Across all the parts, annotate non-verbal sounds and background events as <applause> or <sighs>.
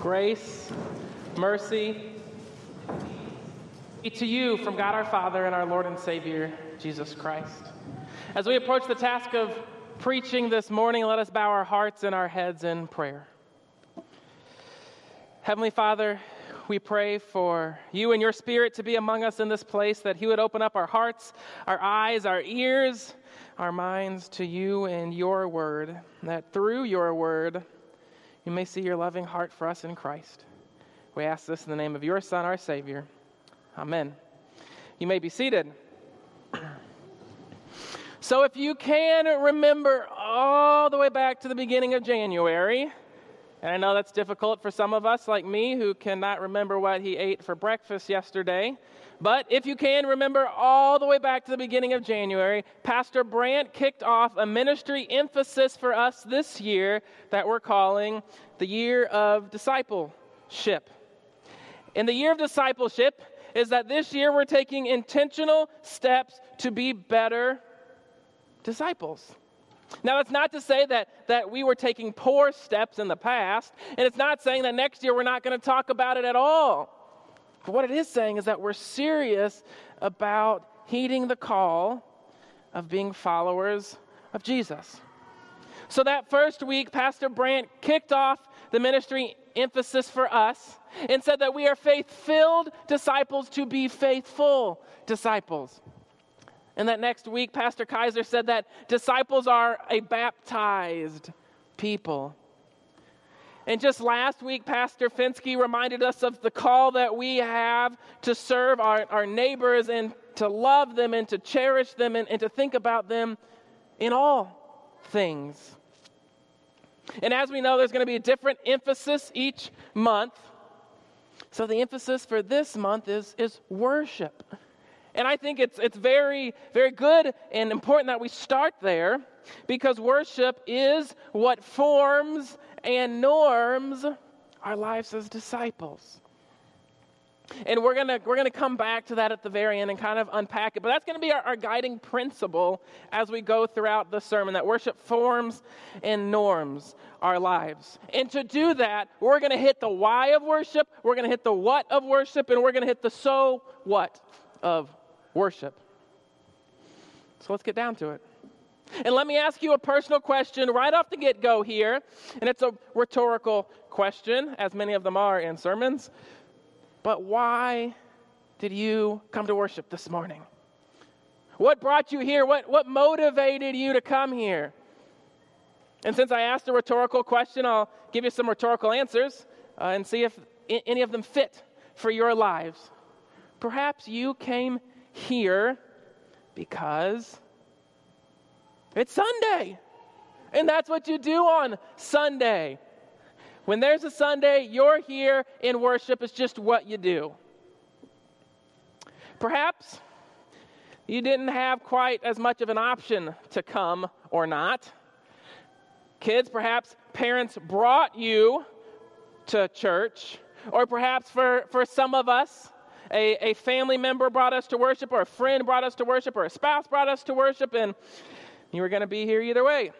Grace, mercy be to you from God our Father and our Lord and Savior, Jesus Christ. As we approach the task of preaching this morning, let us bow our hearts and our heads in prayer. Heavenly Father, we pray for you and your Spirit to be among us in this place, that He would open up our hearts, our eyes, our ears, our minds to you and your word, that through your word, you may see your loving heart for us in Christ. We ask this in the name of your Son, our Savior. Amen. You may be seated. So, if you can remember all the way back to the beginning of January, and I know that's difficult for some of us, like me, who cannot remember what he ate for breakfast yesterday. But if you can remember all the way back to the beginning of January, Pastor Brandt kicked off a ministry emphasis for us this year that we're calling the year of discipleship. In the year of discipleship is that this year we're taking intentional steps to be better disciples. Now, that's not to say that, that we were taking poor steps in the past, and it's not saying that next year we're not going to talk about it at all. But what it is saying is that we're serious about heeding the call of being followers of Jesus. So, that first week, Pastor Brandt kicked off the ministry emphasis for us and said that we are faith filled disciples to be faithful disciples. And that next week, Pastor Kaiser said that disciples are a baptized people. And just last week, Pastor Finsky reminded us of the call that we have to serve our, our neighbors and to love them and to cherish them and, and to think about them in all things. And as we know, there's going to be a different emphasis each month. So the emphasis for this month is, is worship. And I think it's, it's very, very good and important that we start there because worship is what forms and norms our lives as disciples. And we're going we're gonna come back to that at the very end and kind of unpack it. But that's going to be our, our guiding principle as we go throughout the sermon that worship forms and norms our lives. And to do that, we're going to hit the why of worship, we're going to hit the what of worship, and we're going to hit the so what of worship. So let's get down to it. And let me ask you a personal question right off the get go here. And it's a rhetorical question, as many of them are in sermons. But why did you come to worship this morning? What brought you here? What, what motivated you to come here? And since I asked a rhetorical question, I'll give you some rhetorical answers uh, and see if any of them fit for your lives. Perhaps you came here because it's Sunday. And that's what you do on Sunday. When there's a Sunday, you're here in worship. It's just what you do. Perhaps you didn't have quite as much of an option to come or not. Kids, perhaps parents brought you to church, or perhaps for, for some of us, a, a family member brought us to worship, or a friend brought us to worship, or a spouse brought us to worship, and you were going to be here either way.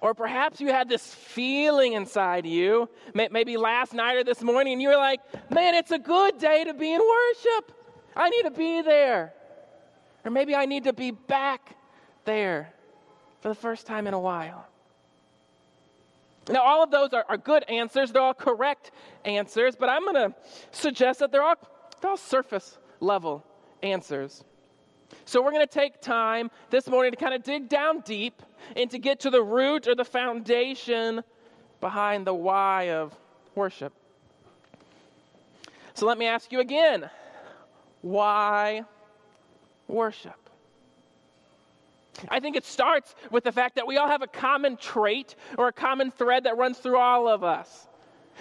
Or perhaps you had this feeling inside you, maybe last night or this morning, and you were like, man, it's a good day to be in worship. I need to be there. Or maybe I need to be back there for the first time in a while. Now, all of those are, are good answers. They're all correct answers, but I'm going to suggest that they're all, they're all surface level answers. So, we're going to take time this morning to kind of dig down deep and to get to the root or the foundation behind the why of worship. So, let me ask you again why worship? I think it starts with the fact that we all have a common trait or a common thread that runs through all of us.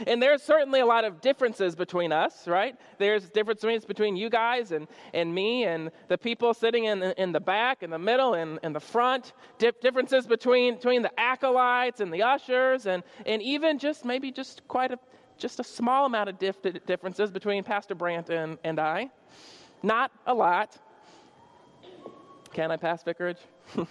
And there's certainly a lot of differences between us, right? There's differences between you guys and, and me and the people sitting in, in the back, in the middle, and in the front. Dif- differences between, between the acolytes and the ushers, and, and even just maybe just quite a, just a small amount of dif- differences between Pastor Brandt and, and I. Not a lot. Can I pass vicarage? <laughs>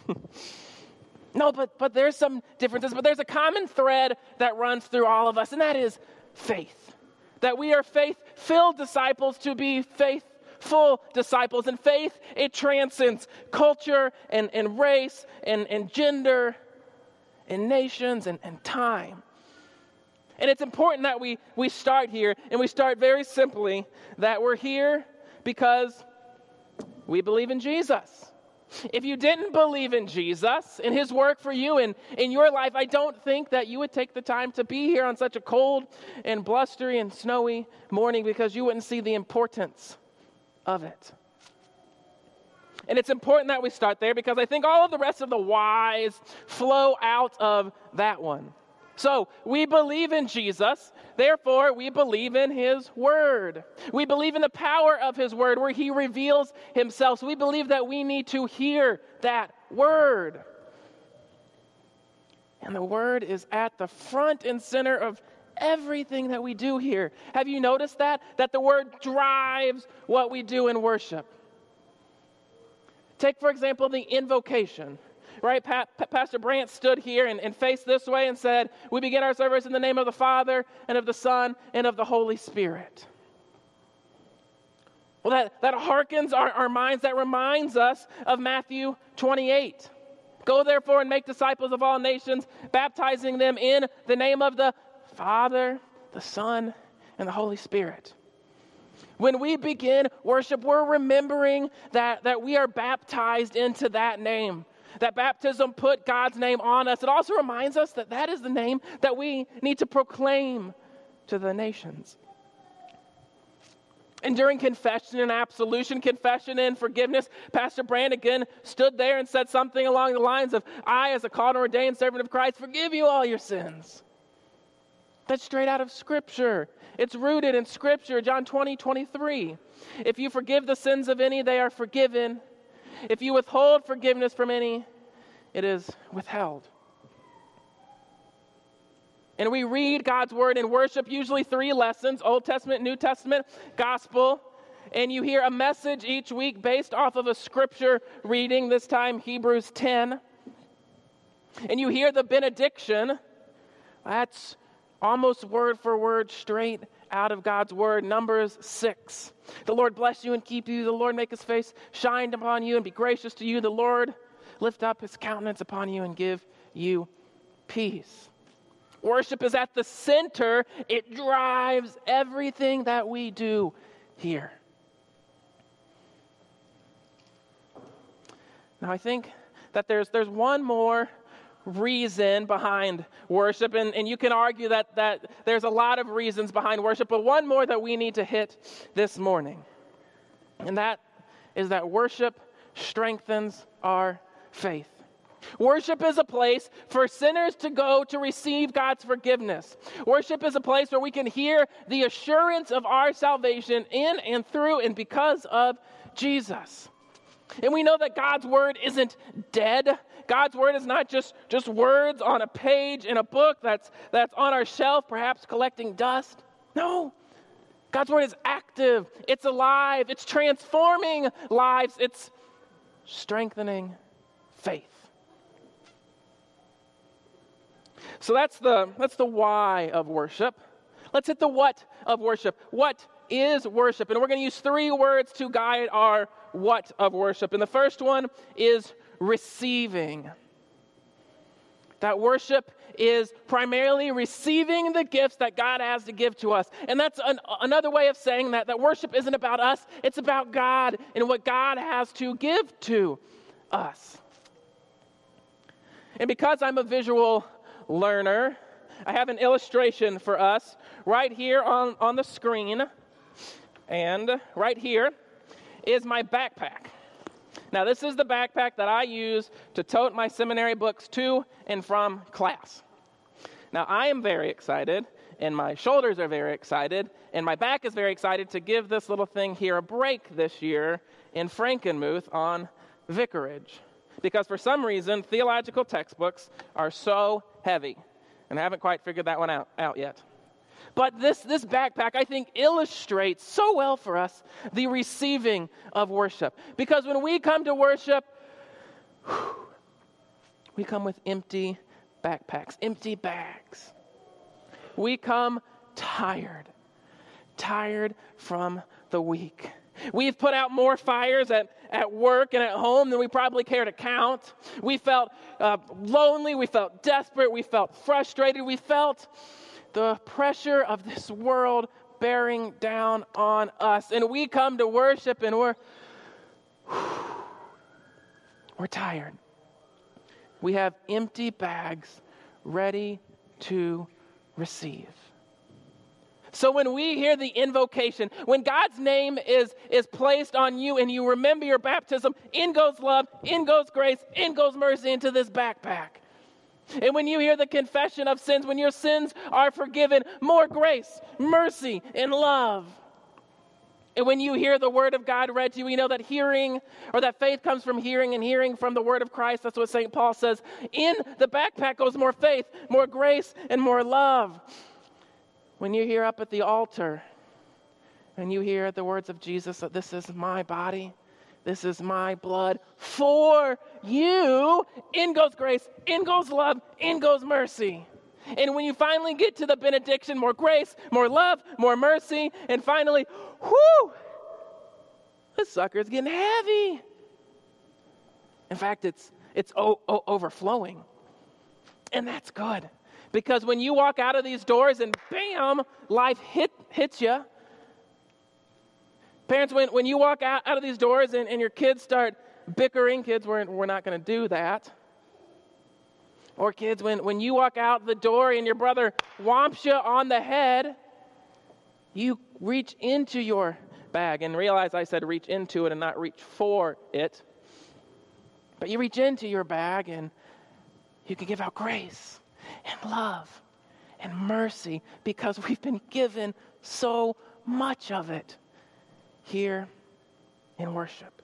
No, but, but there's some differences, but there's a common thread that runs through all of us, and that is faith. That we are faith filled disciples to be faithful disciples. And faith, it transcends culture and, and race and, and gender and nations and, and time. And it's important that we, we start here, and we start very simply that we're here because we believe in Jesus. If you didn't believe in Jesus and his work for you and in your life, I don't think that you would take the time to be here on such a cold and blustery and snowy morning because you wouldn't see the importance of it. And it's important that we start there because I think all of the rest of the whys flow out of that one. So we believe in Jesus, therefore we believe in his word. We believe in the power of his word where he reveals himself. So we believe that we need to hear that word. And the word is at the front and center of everything that we do here. Have you noticed that? That the word drives what we do in worship. Take, for example, the invocation right? Pa- pa- Pastor Brandt stood here and, and faced this way and said, We begin our service in the name of the Father and of the Son and of the Holy Spirit. Well, that, that harkens our, our minds, that reminds us of Matthew 28. Go therefore and make disciples of all nations, baptizing them in the name of the Father, the Son, and the Holy Spirit. When we begin worship, we're remembering that, that we are baptized into that name that baptism put God's name on us. It also reminds us that that is the name that we need to proclaim to the nations. And during confession and absolution, confession and forgiveness, Pastor Brannigan stood there and said something along the lines of, I, as a called and ordained servant of Christ, forgive you all your sins. That's straight out of Scripture. It's rooted in Scripture, John 20, 23. If you forgive the sins of any, they are forgiven. If you withhold forgiveness from any, it is withheld. And we read God's word in worship, usually three lessons Old Testament, New Testament, Gospel. And you hear a message each week based off of a scripture reading, this time Hebrews 10. And you hear the benediction. That's almost word for word straight out of God's word. Numbers 6. The Lord bless you and keep you. The Lord make his face shine upon you and be gracious to you. The Lord lift up his countenance upon you and give you peace. Worship is at the center, it drives everything that we do here. Now, I think that there's, there's one more reason behind worship. And, and you can argue that, that there's a lot of reasons behind worship, but one more that we need to hit this morning. And that is that worship strengthens our faith. Worship is a place for sinners to go to receive God's forgiveness. Worship is a place where we can hear the assurance of our salvation in and through and because of Jesus. And we know that God's word isn't dead. God's word is not just, just words on a page in a book that's, that's on our shelf, perhaps collecting dust. No. God's word is active, it's alive, it's transforming lives, it's strengthening faith. So that's the, that's the why of worship. Let's hit the what of worship. What is worship? And we're going to use three words to guide our what of worship. And the first one is receiving. That worship is primarily receiving the gifts that God has to give to us. And that's an, another way of saying that, that worship isn't about us, it's about God and what God has to give to us. And because I'm a visual learner, I have an illustration for us right here on, on the screen. And right here is my backpack. Now, this is the backpack that I use to tote my seminary books to and from class. Now, I am very excited, and my shoulders are very excited, and my back is very excited to give this little thing here a break this year in Frankenmuth on Vicarage. Because for some reason, theological textbooks are so heavy, and I haven't quite figured that one out, out yet. But this, this backpack, I think, illustrates so well for us the receiving of worship. Because when we come to worship, we come with empty backpacks, empty bags. We come tired, tired from the week. We've put out more fires at, at work and at home than we probably care to count. We felt uh, lonely. We felt desperate. We felt frustrated. We felt the pressure of this world bearing down on us. And we come to worship and we're, <sighs> we're tired. We have empty bags ready to receive. So when we hear the invocation, when God's name is, is placed on you and you remember your baptism, in goes love, in goes grace, in goes mercy into this backpack. And when you hear the confession of sins, when your sins are forgiven, more grace, mercy, and love. And when you hear the word of God read to you, we know that hearing or that faith comes from hearing and hearing from the word of Christ. That's what St. Paul says. In the backpack goes more faith, more grace, and more love. When you hear up at the altar and you hear the words of Jesus that this is my body, this is my blood for you, in goes grace, in goes love, in goes mercy. And when you finally get to the benediction, more grace, more love, more mercy, and finally, whoo, this sucker's getting heavy. In fact, it's, it's o- o- overflowing. And that's good. Because when you walk out of these doors and bam, life hit, hits you. Parents, when, when you walk out, out of these doors and, and your kids start bickering, kids, we're, we're not going to do that. Or kids, when, when you walk out the door and your brother whomps you on the head, you reach into your bag and realize I said reach into it and not reach for it. But you reach into your bag and you can give out grace and love and mercy because we've been given so much of it here in worship.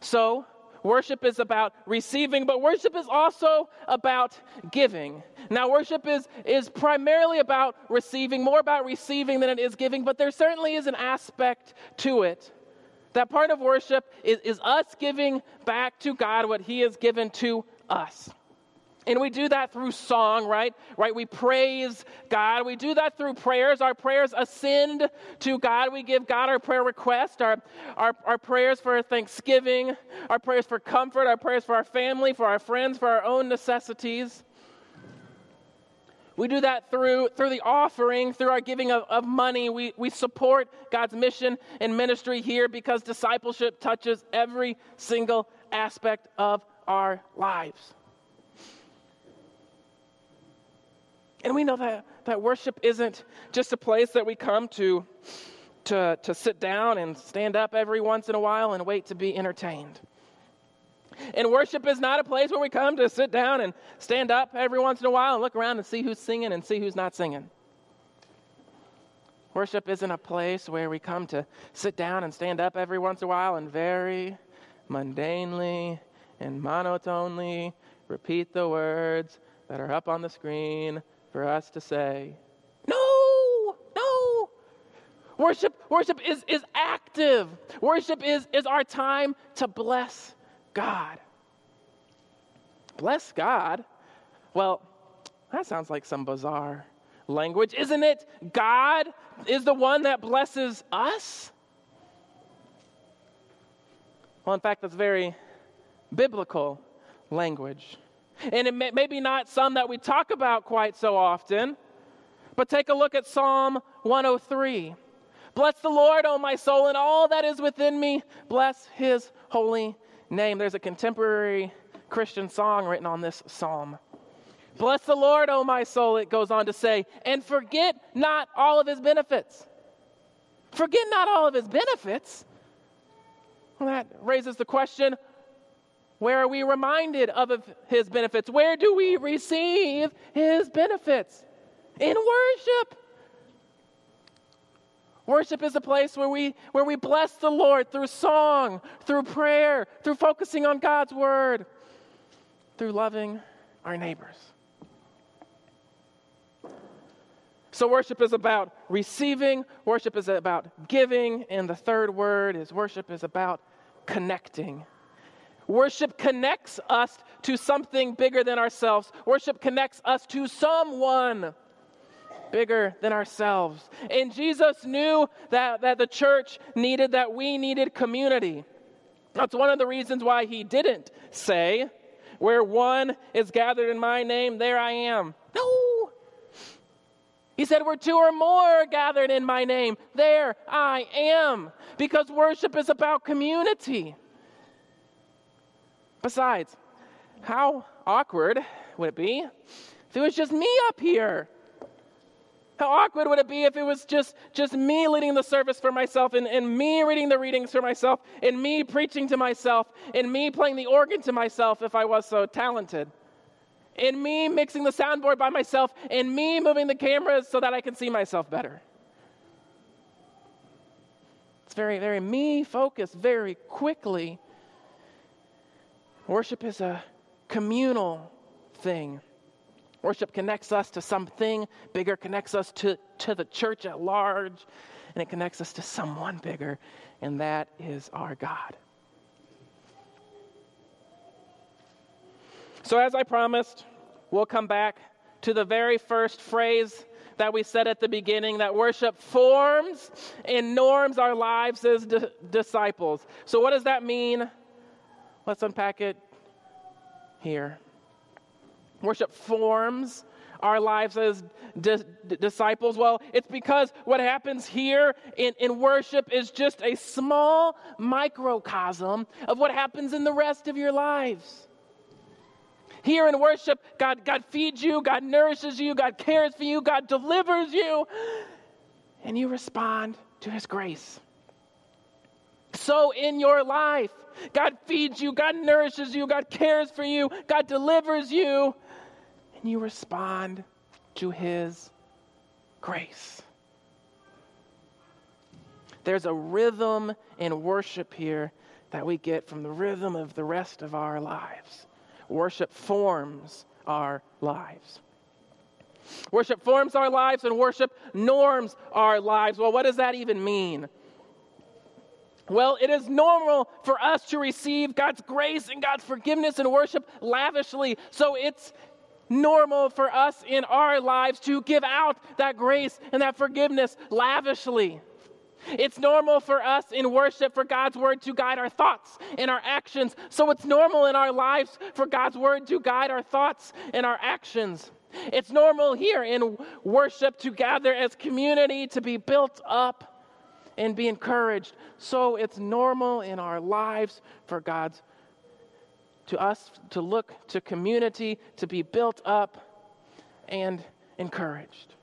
So, worship is about receiving, but worship is also about giving. Now, worship is, is primarily about receiving, more about receiving than it is giving, but there certainly is an aspect to it. That part of worship is, is us giving back to God what He has given to us. And we do that through song, right? Right? We praise God. We do that through prayers. Our prayers ascend to God. We give God our prayer request, our, our, our prayers for thanksgiving, our prayers for comfort, our prayers for our family, for our friends, for our own necessities. We do that through, through the offering, through our giving of, of money. We, we support God's mission and ministry here because discipleship touches every single aspect of our lives. And we know that, that worship isn't just a place that we come to, to, to sit down and stand up every once in a while and wait to be entertained. And worship is not a place where we come to sit down and stand up every once in a while and look around and see who's singing and see who's not singing. Worship isn't a place where we come to sit down and stand up every once in a while and very mundanely and monotonely repeat the words that are up on the screen for us to say, No, no. Worship, worship is, is active. Worship is, is our time to bless God. Bless God? Well, that sounds like some bizarre language. Isn't it? God is the one that blesses us? Well, in fact, that's very biblical language. And it may, maybe not some that we talk about quite so often, but take a look at Psalm 103. Bless the Lord, O my soul, and all that is within me. Bless his holy name. There's a contemporary Christian song written on this psalm. Bless the Lord, O my soul, it goes on to say, and forget not all of his benefits. Forget not all of his benefits. Well, that raises the question where are we reminded of his benefits? Where do we receive his benefits? In worship. Worship is a place where we, where we bless the Lord through song, through prayer, through focusing on God's word, through loving our neighbors. So, worship is about receiving, worship is about giving, and the third word is worship is about connecting. Worship connects us to something bigger than ourselves. Worship connects us to someone bigger than ourselves. And Jesus knew that, that the church needed, that we needed community. That's one of the reasons why he didn't say, Where one is gathered in my name, there I am. No. He said, Where two or more gathered in my name, there I am. Because worship is about community. Besides, how awkward would it be if it was just me up here? How awkward would it be if it was just, just me leading the service for myself and, and me reading the readings for myself and me preaching to myself and me playing the organ to myself if I was so talented? And me mixing the soundboard by myself and me moving the cameras so that I can see myself better. It's very, very me focused very quickly. Worship is a communal thing. Worship connects us to something bigger, connects us to, to the church at large, and it connects us to someone bigger, and that is our God. So, as I promised, we'll come back to the very first phrase that we said at the beginning that worship forms and norms our lives as di- disciples. So, what does that mean? Let's unpack it here. Worship forms our lives as di- disciples? Well, it's because what happens here in, in worship is just a small microcosm of what happens in the rest of your lives. Here in worship, God, God feeds you, God nourishes you, God cares for you, God delivers you, and you respond to His grace. So in your life, God feeds you, God nourishes you, God cares for you, God delivers you, and you respond to His grace. There's a rhythm in worship here that we get from the rhythm of the rest of our lives. Worship forms our lives. Worship forms our lives and worship norms our lives. Well, what does that even mean? Well, it is normal for us to receive God's grace and God's forgiveness and worship lavishly. So it's normal for us in our lives to give out that grace and that forgiveness lavishly. It's normal for us in worship for God's word to guide our thoughts and our actions. So it's normal in our lives for God's word to guide our thoughts and our actions. It's normal here in worship to gather as community, to be built up and be encouraged. So it's normal in our lives for God's to us to look to community, to be built up and encouraged.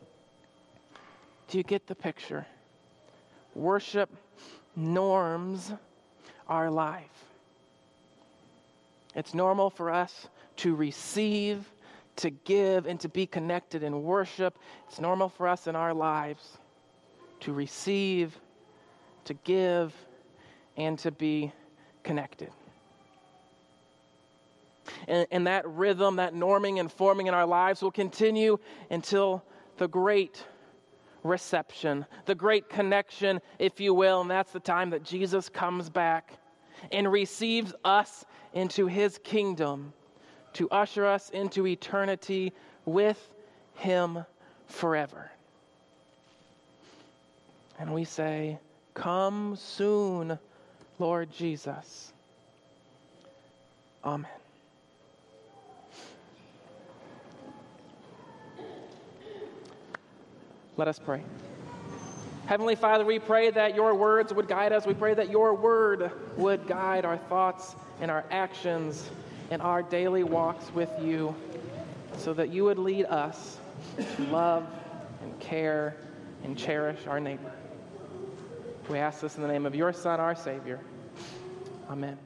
Do you get the picture? Worship norms our life. It's normal for us to receive, to give, and to be connected in worship. It's normal for us in our lives to receive, to give, and to be connected. And, and that rhythm, that norming and forming in our lives will continue until the great reception, the great connection, if you will. And that's the time that Jesus comes back and receives us into his kingdom to usher us into eternity with him forever. And we say, Come soon, Lord Jesus. Amen. Let us pray. Heavenly Father, we pray that your words would guide us. We pray that your word would guide our thoughts and our actions and our daily walks with you so that you would lead us to love and care and cherish our neighbor. We ask this in the name of your Son, our Savior. Amen.